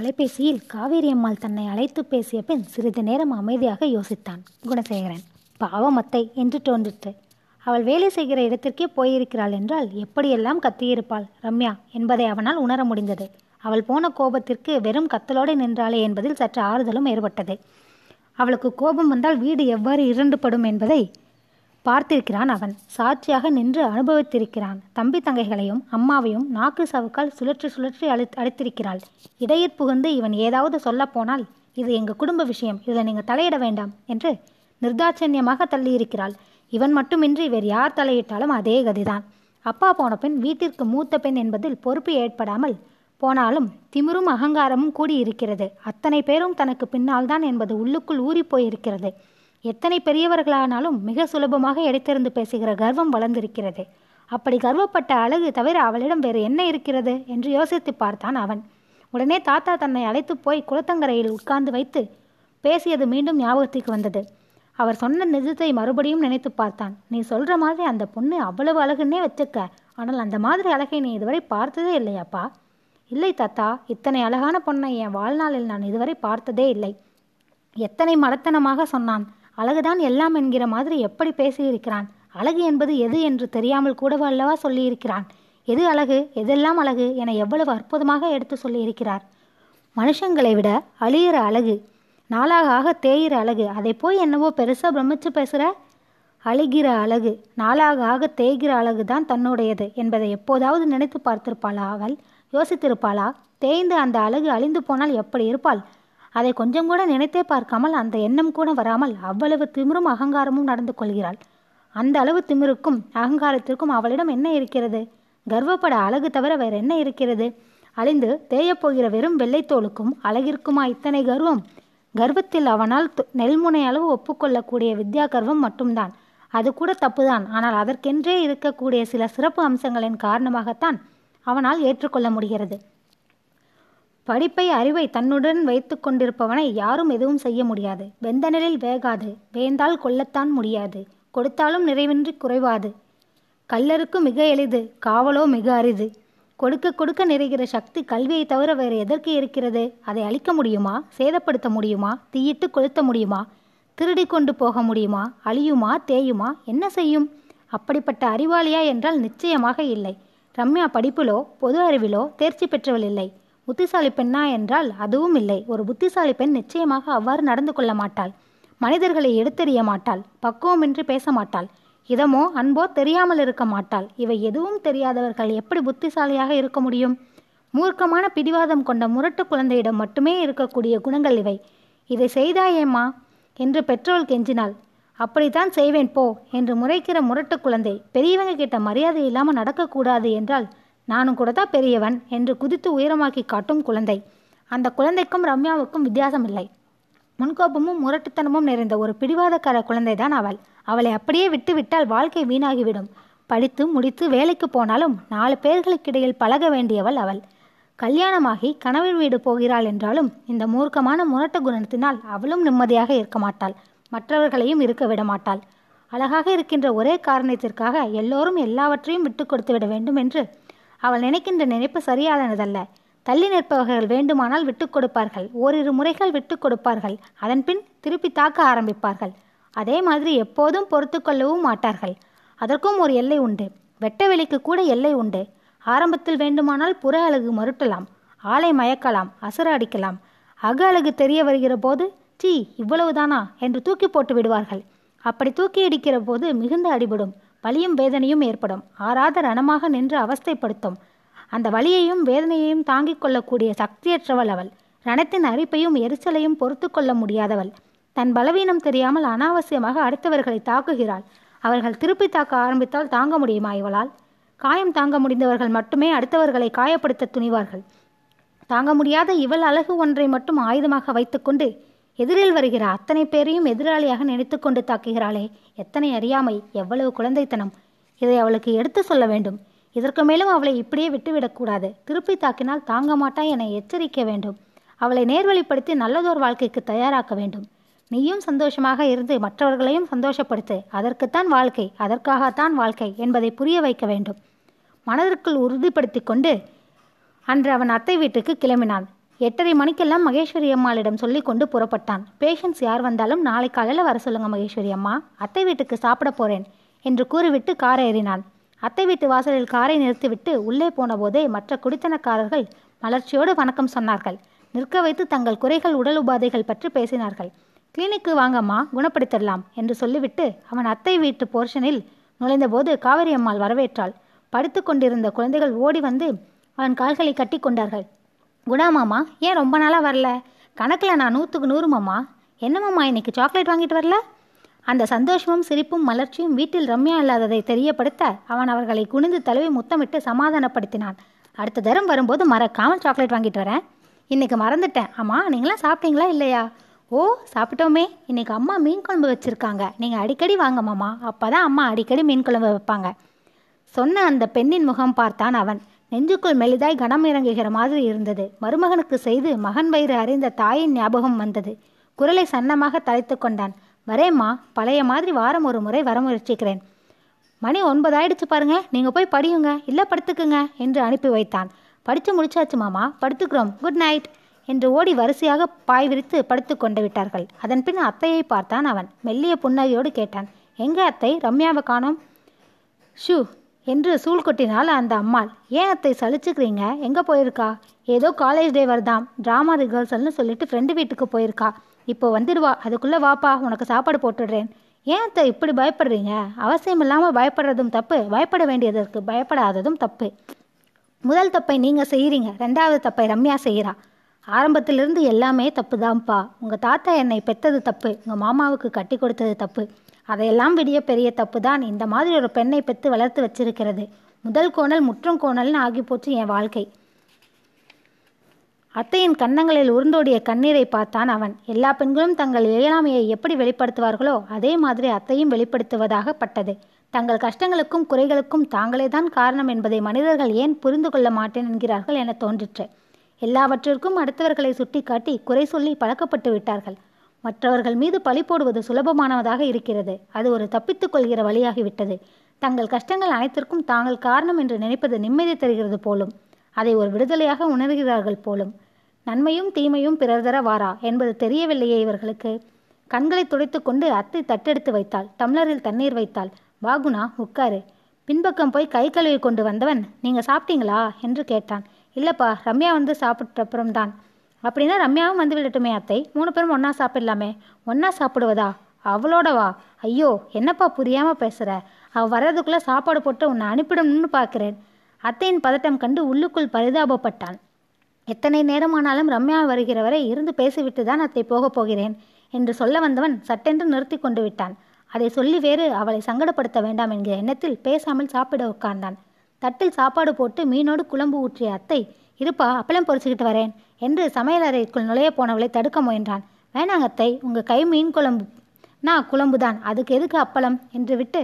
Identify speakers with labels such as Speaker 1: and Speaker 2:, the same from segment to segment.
Speaker 1: தொலைபேசியில் காவேரி அம்மாள் தன்னை அழைத்து பேசிய பின் சிறிது நேரம் அமைதியாக யோசித்தான். குணசேகரன் பாவம் அத்தை என்று தோன்றிற்று. அவள் வேலை செய்கிற இடத்திற்கே போயிருக்கிறாள் என்றால் எப்படியெல்லாம் கத்தியிருப்பாள் ரம்யா என்பதை அவனால் உணர முடிந்தது. அவள் போன கோபத்திற்கு வெறும் கத்தலோடு நின்றாளே என்பதில் சற்று ஆறுதலும் ஏற்பட்டது. அவளுக்கு கோபம் வந்தால் வீடு எவ்வாறு இரண்டுபடும் என்பதை பார்த்திருக்கிறான் அவன். சாட்சியாக நின்று அனுபவித்திருக்கிறான். தம்பி தங்கைகளையும் அம்மாவையும் நாக்கு சவுக்கால் சுழற்றி சுழற்றி அழு அடித்திருக்கிறாள் இடையிற் புகுந்து இவன் ஏதாவது சொல்லப் போனால் இது எங்கள் குடும்ப விஷயம் இதில் நீங்கள் தலையிட வேண்டாம் என்று நிர்தாட்சண்யமாக தள்ளியிருக்கிறாள். இவன் மட்டுமின்றி வேறு யார் தலையிட்டாலும் அதே கதிதான். அப்பா போன பெண் வீட்டிற்கு மூத்த பெண் என்பதில் பொறுப்பு ஏற்படாமல் போனாலும் திமிரும் அகங்காரமும் கூடியிருக்கிறது. அத்தனை பேரும் தனக்கு பின்னால்தான் என்பது உள்ளுக்குள் ஊறிப்போயிருக்கிறது எத்தனை பெரியவர்களானாலும் மிக சுலபமாக எடுத்திருந்து பேசுகிற கர்வம் வளர்ந்திருக்கிறது. அப்படி கர்வப்பட்ட அழகு தவிர அவளிடம் வேறு என்ன இருக்கிறது? என்று யோசித்து பார்த்தான் அவன். உடனே தாத்தா தன்னை அழைத்து போய் குளத்தங்கரையில் உட்கார்ந்து வைத்து பேசியது மீண்டும் ஞாபகத்துக்கு வந்தது. அவர் சொன்ன நிஜத்தை மறுபடியும் நினைத்து பார்த்தான். நீ சொல்ற மாதிரி அந்த பொண்ணு அவ்வளவு அழகுன்னே வச்சுக்க. ஆனால் அந்த மாதிரி அழகை நீ இதுவரை பார்த்ததே இல்லையாப்பா? இல்லை தாத்தா. இத்தனை அழகான பொண்ணை என் வாழ்நாளில் நான் இதுவரை பார்த்ததே இல்லை. எத்தனை மடத்தனமாக சொன்னான். அழகுதான் எல்லாம் என்கிற மாதிரி எப்படி பேசியிருக்கிறான்? அழகு என்பது எது என்று தெரியாமல் கூடவா அல்லவா சொல்லியிருக்கிறான்? எது அழகு எதெல்லாம் அழகு என எவ்வளவு அற்புதமாக எடுத்து சொல்லியிருக்கிறார்? மனுஷங்களை விட அழியிற அழகு நாளாக ஆக தேயிற அழகு அதை போய் என்னவோ பெருசாக பிரமிச்சு பேசுகிற அழுகிற அழகு நாளாக ஆக தேய்கிற அழகு தான் தன்னுடையது என்பதை எப்போதாவது நினைத்து பார்த்திருப்பாளா அவள்? யோசித்திருப்பாளா? தேய்ந்து அந்த அழகு அழிந்து போனால் எப்படி இருப்பாள்? அதை கொஞ்சம் கூட நினைத்தே பார்க்காமல் அந்த எண்ணம் கூட வராமல் அவ்வளவு திமிரும் அகங்காரமும் நடந்து கொள்கிறாள். அந்த அளவு திமிருக்கும் அகங்காரத்திற்கும் அவளிடம் என்ன இருக்கிறது? கர்வப்பட அழகு தவிர வேற என்ன இருக்கிறது? அழிந்து தேயப்போகிற வெறும் வெள்ளைத்தோலுக்கும் அழகிற்குமா இத்தனை கர்வம்? கர்வத்தில் அவனால் நெல்முனை அளவு ஒப்புக்கொள்ளக்கூடிய வித்யா கர்வம் மட்டும்தான். அது கூட தப்புதான். ஆனால் அதற்கென்றே இருக்கக்கூடிய சில சிறப்பு அம்சங்களின் காரணமாகத்தான் அவனால் ஏற்றுக்கொள்ள முடிகிறது. படிப்பை அறிவை தன்னுடன் வைத்து கொண்டிருப்பவனை யாரும் எதுவும் செய்ய முடியாது. வெந்தனலில் வேகாது. வேந்தால் கொல்லத்தான் முடியாது. கொடுத்தாலும் நிறைவின்றி குறைவாது. கல்லருக்கு மிக எளிது. காவலோ மிக அரிது. கொடுக்க கொடுக்க நிறைகிற சக்தி கல்வியை தவிர வேறு எதற்கு இருக்கிறது? அதை அழிக்க முடியுமா? சேதப்படுத்த முடியுமா? தீயிட்டு கொளுத்த முடியுமா? திருடி கொண்டு போக முடியுமா? அழியுமா? தேயுமா? என்ன செய்யும்? அப்படிப்பட்ட அறிவாளியா என்றால் நிச்சயமாக இல்லை. ரம்யா படிப்பிலோ பொது அறிவிலோ தேர்ச்சி பெற்றவள் இல்லை. புத்திசாலி பெண்ணா என்றால் அதுவும் இல்லை. ஒரு புத்திசாலி பெண் நிச்சயமாக அவ்வாறு நடந்து கொள்ள மாட்டாள். மனிதர்களை எடுத்தெறிய மாட்டாள். பக்குவமின்றி பேச மாட்டாள். இதமோ அன்போ தெரியாமல் இருக்க மாட்டாள். இவை எதுவும் தெரியாதவர்கள் எப்படி புத்திசாலியாக இருக்க முடியும்? மூர்க்கமான பிடிவாதம் கொண்ட முரட்டு குழந்தையிடம் மட்டுமே இருக்கக்கூடிய குணங்கள் இவை. இதை செய்தாயேம்மா என்று பெற்றோர் கெஞ்சினாள். அப்படித்தான் செய்வேன் போ என்று முறைக்கிற முரட்டு குழந்தை பெரியவங்க கிட்ட மரியாதை இல்லாமல் நடக்கக்கூடாது என்றால் நானும் கூட தான் பெரியவன் என்று குதித்து உயரமாக்கி காட்டும் குழந்தை. அந்த குழந்தைக்கும் ரம்யாவுக்கும் வித்தியாசம் இல்லை முன்கோபமும் முரட்டுத்தனமும் நிறைந்த ஒரு பிடிவாதக்கார குழந்தைதான் அவள். அவளை அப்படியே விட்டுவிட்டால் வாழ்க்கை வீணாகிவிடும். படித்து முடித்து வேலைக்கு போனாலும் நாலு பேர்களுக்கிடையில் பழக வேண்டியவள் அவள். கல்யாணமாகி கணவன் வீடு போகிறாள் என்றாலும் இந்த மூர்க்கமான முரட்டு குணத்தினால் அவளும் நிம்மதியாக இருக்க மாட்டாள். மற்றவர்களையும் இருக்க விட மாட்டாள். அழகாக இருக்கின்ற ஒரே காரணத்திற்காக எல்லோரும் எல்லாவற்றையும் விட்டு கொடுத்து விட வேண்டும் என்று அவள் நினைக்கின்ற நினைப்பு சரியானதல்ல. தள்ளி நிற்பவர்கள் வேண்டுமானால் விட்டுக் கொடுப்பார்கள். ஓரிரு முறைகள் விட்டுக் கொடுப்பார்கள். அதன்பின் திருப்பி தாக்க ஆரம்பிப்பார்கள். அதே மாதிரி எப்போதும் பொறுத்து கொள்ளவும் மாட்டார்கள். அதற்கும் ஒரு எல்லை உண்டு. வெட்ட வெளிக்கு கூட எல்லை உண்டு. ஆரம்பத்தில் வேண்டுமானால் புற அழகு மறுட்டலாம் ஆளை மயக்கலாம். அசுர அடிக்கலாம். அக அழகு தெரிய வருகிற போது சீ இவ்வளவுதானா? என்று தூக்கி போட்டு விடுவார்கள். அப்படி தூக்கி அடிக்கிற போது மிகுந்த அடிபடும். வலியும் வேதனையும் ஏற்படும். ஆறாத ரணமாக நின்று அவஸ்தைப்படுத்தும். அந்த வலியையும் வேதனையையும் தாங்கிக் கொள்ளக்கூடிய சக்தியற்றவள் அவள். ரணத்தின் அரிப்பையும் எரிச்சலையும் பொறுத்து கொள்ள முடியாதவள். தன் பலவீனம் தெரியாமல் அனாவசியமாக அடுத்தவர்களை தாக்குகிறாள். அவர்கள் திருப்பி தாக்க ஆரம்பித்தால் தாங்க முடியுமா இவளால்? காயம் தாங்க முடிந்தவர்கள் மட்டுமே அடுத்தவர்களை காயப்படுத்த துணிவார்கள். தாங்க முடியாத இவள் அழகு ஒன்றை மட்டும் ஆயுதமாக வைத்துக்கொண்டு எதிரில் வருகிற அத்தனை பேரையும் எதிராளியாக நினைத்துக்கொண்டு தாக்குகிறாளே. எத்தனை அறியாமை எவ்வளவு குழந்தைத்தனம். இதை அவளுக்கு எடுத்து சொல்ல வேண்டும். இதற்கு மேலும் அவளை இப்படியே விட்டுவிடக்கூடாது திருப்பி தாக்கினால் தாங்க மாட்டாய் என எச்சரிக்க வேண்டும். அவளை நேர்வழிப்படுத்தி நல்லதோர் வாழ்க்கைக்கு தயாராக்க வேண்டும். நீயும் சந்தோஷமாக இருந்து மற்றவர்களையும் சந்தோஷப்படுத்து. அதற்குத்தான் வாழ்க்கை அதற்காகத்தான் வாழ்க்கை என்பதை புரிய வைக்க வேண்டும். மனதிற்குள் உறுதிப்படுத்தி கொண்டு அன்று அவன் அத்தை வீட்டுக்கு கிளம்பினான். எட்டரை மணிக்கெல்லாம் மகேஸ்வரி அம்மாளிடம் சொல்லி கொண்டு புறப்பட்டான். பேஷண்ட்ஸ் யார் வந்தாலும் நாளை காலையில் வர சொல்லுங்க மகேஸ்வரி அம்மா. அத்தை வீட்டுக்கு சாப்பிட போறேன் என்று கூறிவிட்டு காரை ஏறினான். அத்தை வீட்டு வாசலில் காரை நிறுத்திவிட்டு உள்ளே போனபோதே மற்ற குடித்தனக்காரர்கள் மலர்ச்சியோடு வணக்கம் சொன்னார்கள். நிற்க வைத்து தங்கள் குறைகள் உடல் உபாதைகள் பற்றி பேசினார்கள். கிளினிக்கு வாங்கம்மா குணப்படுத்திடலாம் என்று சொல்லிவிட்டு அவன் அத்தை வீட்டு போர்ஷனில் நுழைந்தபோது காவிரி அம்மாள் வரவேற்றாள். படுத்து கொண்டிருந்த குழந்தைகள் ஓடி வந்து அவன் கால்களை கட்டி கொண்டார்கள். குணா மாமா ஏன் ரொம்ப நாளாக வரல? கணக்கில் நான் நூற்றுக்கு நூறு மாமா. என்ன மாமா இன்னைக்கு சாக்லேட் வாங்கிட்டு வரல? அந்த சந்தோஷமும் சிரிப்பும் மலர்ச்சியும் வீட்டில் ரம்யா இல்லாததை தெரியப்படுத்த அவன் அவர்களை குனிந்து தழுவி முத்தமிட்டு சமாதானப்படுத்தினான். அடுத்த தரம் வரும்போது மறக்காமல் சாக்லேட் வாங்கிட்டு வரேன். இன்னைக்கு மறந்துட்டேன். ஆமாம் நீங்களாம் சாப்பிட்டீங்களா இல்லையா? ஓ சாப்பிட்டோமே. இன்னைக்கு அம்மா மீன் குழம்பு வச்சுருக்காங்க. நீங்கள் அடிக்கடி வாங்க மாமா. அப்போ தான் அம்மா அடிக்கடி மீன் குழம்பு வைப்பாங்க. சொன்ன அந்த பெண்ணின் முகம் பார்த்தான் அவன். நெஞ்சுக்குள் மெலிதாய் கனம் இறங்குகிற மாதிரி இருந்தது. மருமகனுக்கு செய்து மகன் வயிறு அறிந்த தாயின் ஞாபகம் வந்தது. குரலை சன்னமாக தலைத்து கொண்டான். வரேம்மா பழைய மாதிரி வாரம் ஒரு முறை வர முயற்சிக்கிறேன். மணி ஒன்பது ஆயிடுச்சு பாருங்க. நீங்கள் போய் படியுங்க. இல்லை படுத்துக்குங்க என்று அனுப்பி வைத்தான். படித்து முடிச்சாச்சு மாமா. படுத்துக்கிறோம். குட் நைட் என்று ஓடி வரிசையாக பாய் விரித்து படுத்து கொண்டு விட்டார்கள். அதன் பின் அத்தையை பார்த்தான் அவன். மெல்லிய புன்னகையோடு கேட்டான். எங்கே அத்தை? ரம்யாவை காணோம்? ஷூ என்று சூழ் கொட்டினாள் அந்த அம்மாள். ஏன் அத்தை சலிச்சுக்கிறீங்க? எங்கே போயிருக்கா? ஏதோ காலேஜ் டே தான் ட்ராமா ரிஹர்சல்னு சொல்லிட்டு ஃப்ரெண்டு வீட்டுக்கு போயிருக்கா. இப்போ வந்துடுவா. அதுக்குள்ளே வாப்பா உனக்கு சாப்பாடு போட்டுடுறேன். ஏன் அத்தை இப்படி பயப்படுறீங்க? அவசியம் இல்லாமல் பயப்படுறதும் தப்பு. பயப்பட வேண்டியதற்கு பயப்படாததும் தப்பு. முதல் தப்பை நீங்கள் செய்கிறீங்க ரெண்டாவது தப்பை ரம்யா செய்கிறா ஆரம்பத்திலிருந்து எல்லாமே தப்பு தான்ப்பா உங்கள் தாத்தா என்னை பெற்றது தப்பு. உங்கள் மாமாவுக்கு கட்டி கொடுத்தது தப்பு. அதையெல்லாம் விடிய பெரிய தப்பு தான் இந்த மாதிரி ஒரு பெண்ணை பெற்று வளர்த்து வச்சிருக்கிறது. முதல் கோணல் முற்றும் கோணல்னு ஆகி போச்சு என் வாழ்க்கை. அத்தையின் கன்னங்களில் உருண்டோடிய கண்ணீரை பார்த்தான் அவன். எல்லா பெண்களும் தங்கள் இயலாமையை எப்படி வெளிப்படுத்துவார்களோ அதே மாதிரி அத்தையும் வெளிப்படுத்துவதாக பட்டது. தங்கள் கஷ்டங்களுக்கும் குறைகளுக்கும் தாங்களே தான் காரணம் என்பதை மனிதர்கள் ஏன் புரிந்து கொள்ள மாட்டேன் என்கிறார்கள் என தோன்றிற்று. எல்லாவற்றிற்கும் அடுத்தவர்களை சுட்டிக்காட்டி குறை சொல்லி பழக்கப்பட்டு விட்டார்கள். மற்றவர்கள் மீது பழி போடுவது சுலபமானதாக இருக்கிறது. அது ஒரு தப்பித்துக் கொள்கிற வழியாகிவிட்டது. தங்கள் கஷ்டங்கள் அனைத்திற்கும் தாங்கள் காரணம் என்று நினைப்பது நிம்மதி தருகிறது போலும் அதை ஒரு விடுதலையாக உணர்கிறார்கள் போலும். நன்மையும் தீமையும் பிறர் தர வாரா என்பது தெரியவில்லையே இவர்களுக்கு. கண்களை துடைத்து கொண்டு அத்தை தட்டெடுத்து வைத்தாள். டம்ளரில் தண்ணீர் வைத்தாள். வாகுனா உட்காரு. பின்பக்கம் போய் கை கழுவி கொண்டு வந்தவன் நீங்கள் சாப்பிட்டீங்களா? என்று கேட்டான். இல்லைப்பா ரம்யா வந்து சாப்பிட்ட அப்புறம்தான் அப்படின்னா ரம்யாவும் வந்து விடட்டுமே அத்தை. மூணு பேரும் ஒன்றா சாப்பிடலாமே. ஒன்றா சாப்பிடுவதா? அவளோடவா? ஐயோ என்னப்பா புரியாமல் பேசுகிற அவள் வர்றதுக்குள்ளே சாப்பாடு போட்டு உன்னை அனுப்பிடணும்னு பார்க்குறேன் அத்தையின் பதட்டம் கண்டு உள்ளுக்குள் பரிதாபப்பட்டான் எத்தனை நேரமானாலும் ரம்யா வருகிற வரை இருந்து பேசிவிட்டு தான் அத்தை போகப் போகிறேன் என்று சொல்ல வந்தவன் சட்டென்று நிறுத்தி கொண்டு விட்டான். அதை சொல்லி வேறு அவளை சங்கடப்படுத்த வேண்டாம் என்கிற எண்ணத்தில் பேசாமல் சாப்பிட உட்கார்ந்தான். தட்டில் சாப்பாடு போட்டு மீனோடு குழம்பு ஊற்றிய அத்தை இருப்பா அப்பளம் பொறிச்சுக்கிட்டு வரேன். என்று சமையலறைக்குள் நுழைய போனவளை தடுக்க முயன்றான். வேணாங்க அத்தை உங்கள் கை மீன் குழம்பு. நான் குழம்புதான். அதுக்கு எதுக்கு அப்பளம்? என்று விட்டு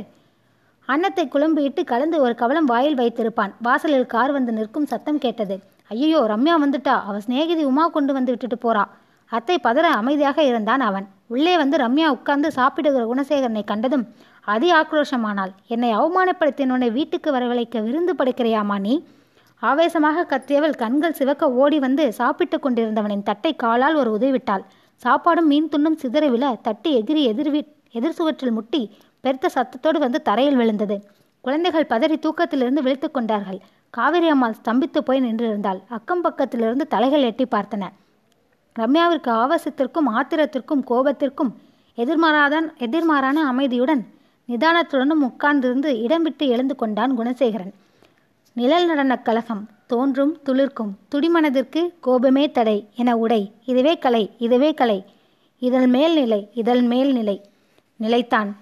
Speaker 1: அன்னத்தை குழம்பு இட்டு கலந்து ஒரு கவலம் வாயில் வைத்திருப்பான். வாசலில் கார் வந்து நிற்கும் சத்தம் கேட்டது. ஐயோ ரம்யா வந்துட்டா. அவ சிநேகிதி உமா கொண்டு வந்து விட்டுட்டு போறா. அத்தை பதற அமைதியாக இருந்தான் அவன். உள்ளே வந்து ரம்யா உட்கார்ந்து சாப்பிடுகிற குணசேகரனை கண்டதும் அதி ஆக்ரோஷமானால் என்னை அவமானப்படுத்தினோனை வீட்டுக்கு வரவழைக்க விருந்து படைக்கிறியாமா நீ? ஆவேசமாக கத்தியவள் கண்கள் சிவக்க ஓடி வந்து சாப்பிட்டு கொண்டிருந்தவனின் தட்டை காலால் ஒரு உதவிட்டாள். சாப்பாடும் மீன் துண்ணும் சிதற விழ தட்டி எகிரி எதிர்வி எதிர் சுவற்றில் முட்டி பெருத்த சத்தத்தோடு வந்து தரையில் விழுந்தது. குழந்தைகள் பதறி தூக்கத்திலிருந்து விழித்து கொண்டார்கள். காவிரி அம்மாள் ஸ்தம்பித்து போய் நின்றிருந்தாள். அக்கம் பக்கத்திலிருந்து தலைகள் எட்டி பார்த்தன. ரம்யாவிற்கு ஆவேசத்திற்கும் ஆத்திரத்திற்கும் கோபத்திற்கும் எதிர்மாறாதான் எதிர்மாறான அமைதியுடன் நிதானத்துடனும் உட்கார்ந்திருந்து இடம் விட்டு எழுந்து கொண்டான் குணசேகரன். நிழல் நடனக் கழகம் தோன்றும் துளிர்க்கும். துடிமனதிற்கு கோபமே தடை என உடை. இதுவே கலை இதுவே கலை. இதழ் மேல் நிலை இதழ் மேல் நிலை. நிலைத்தான்.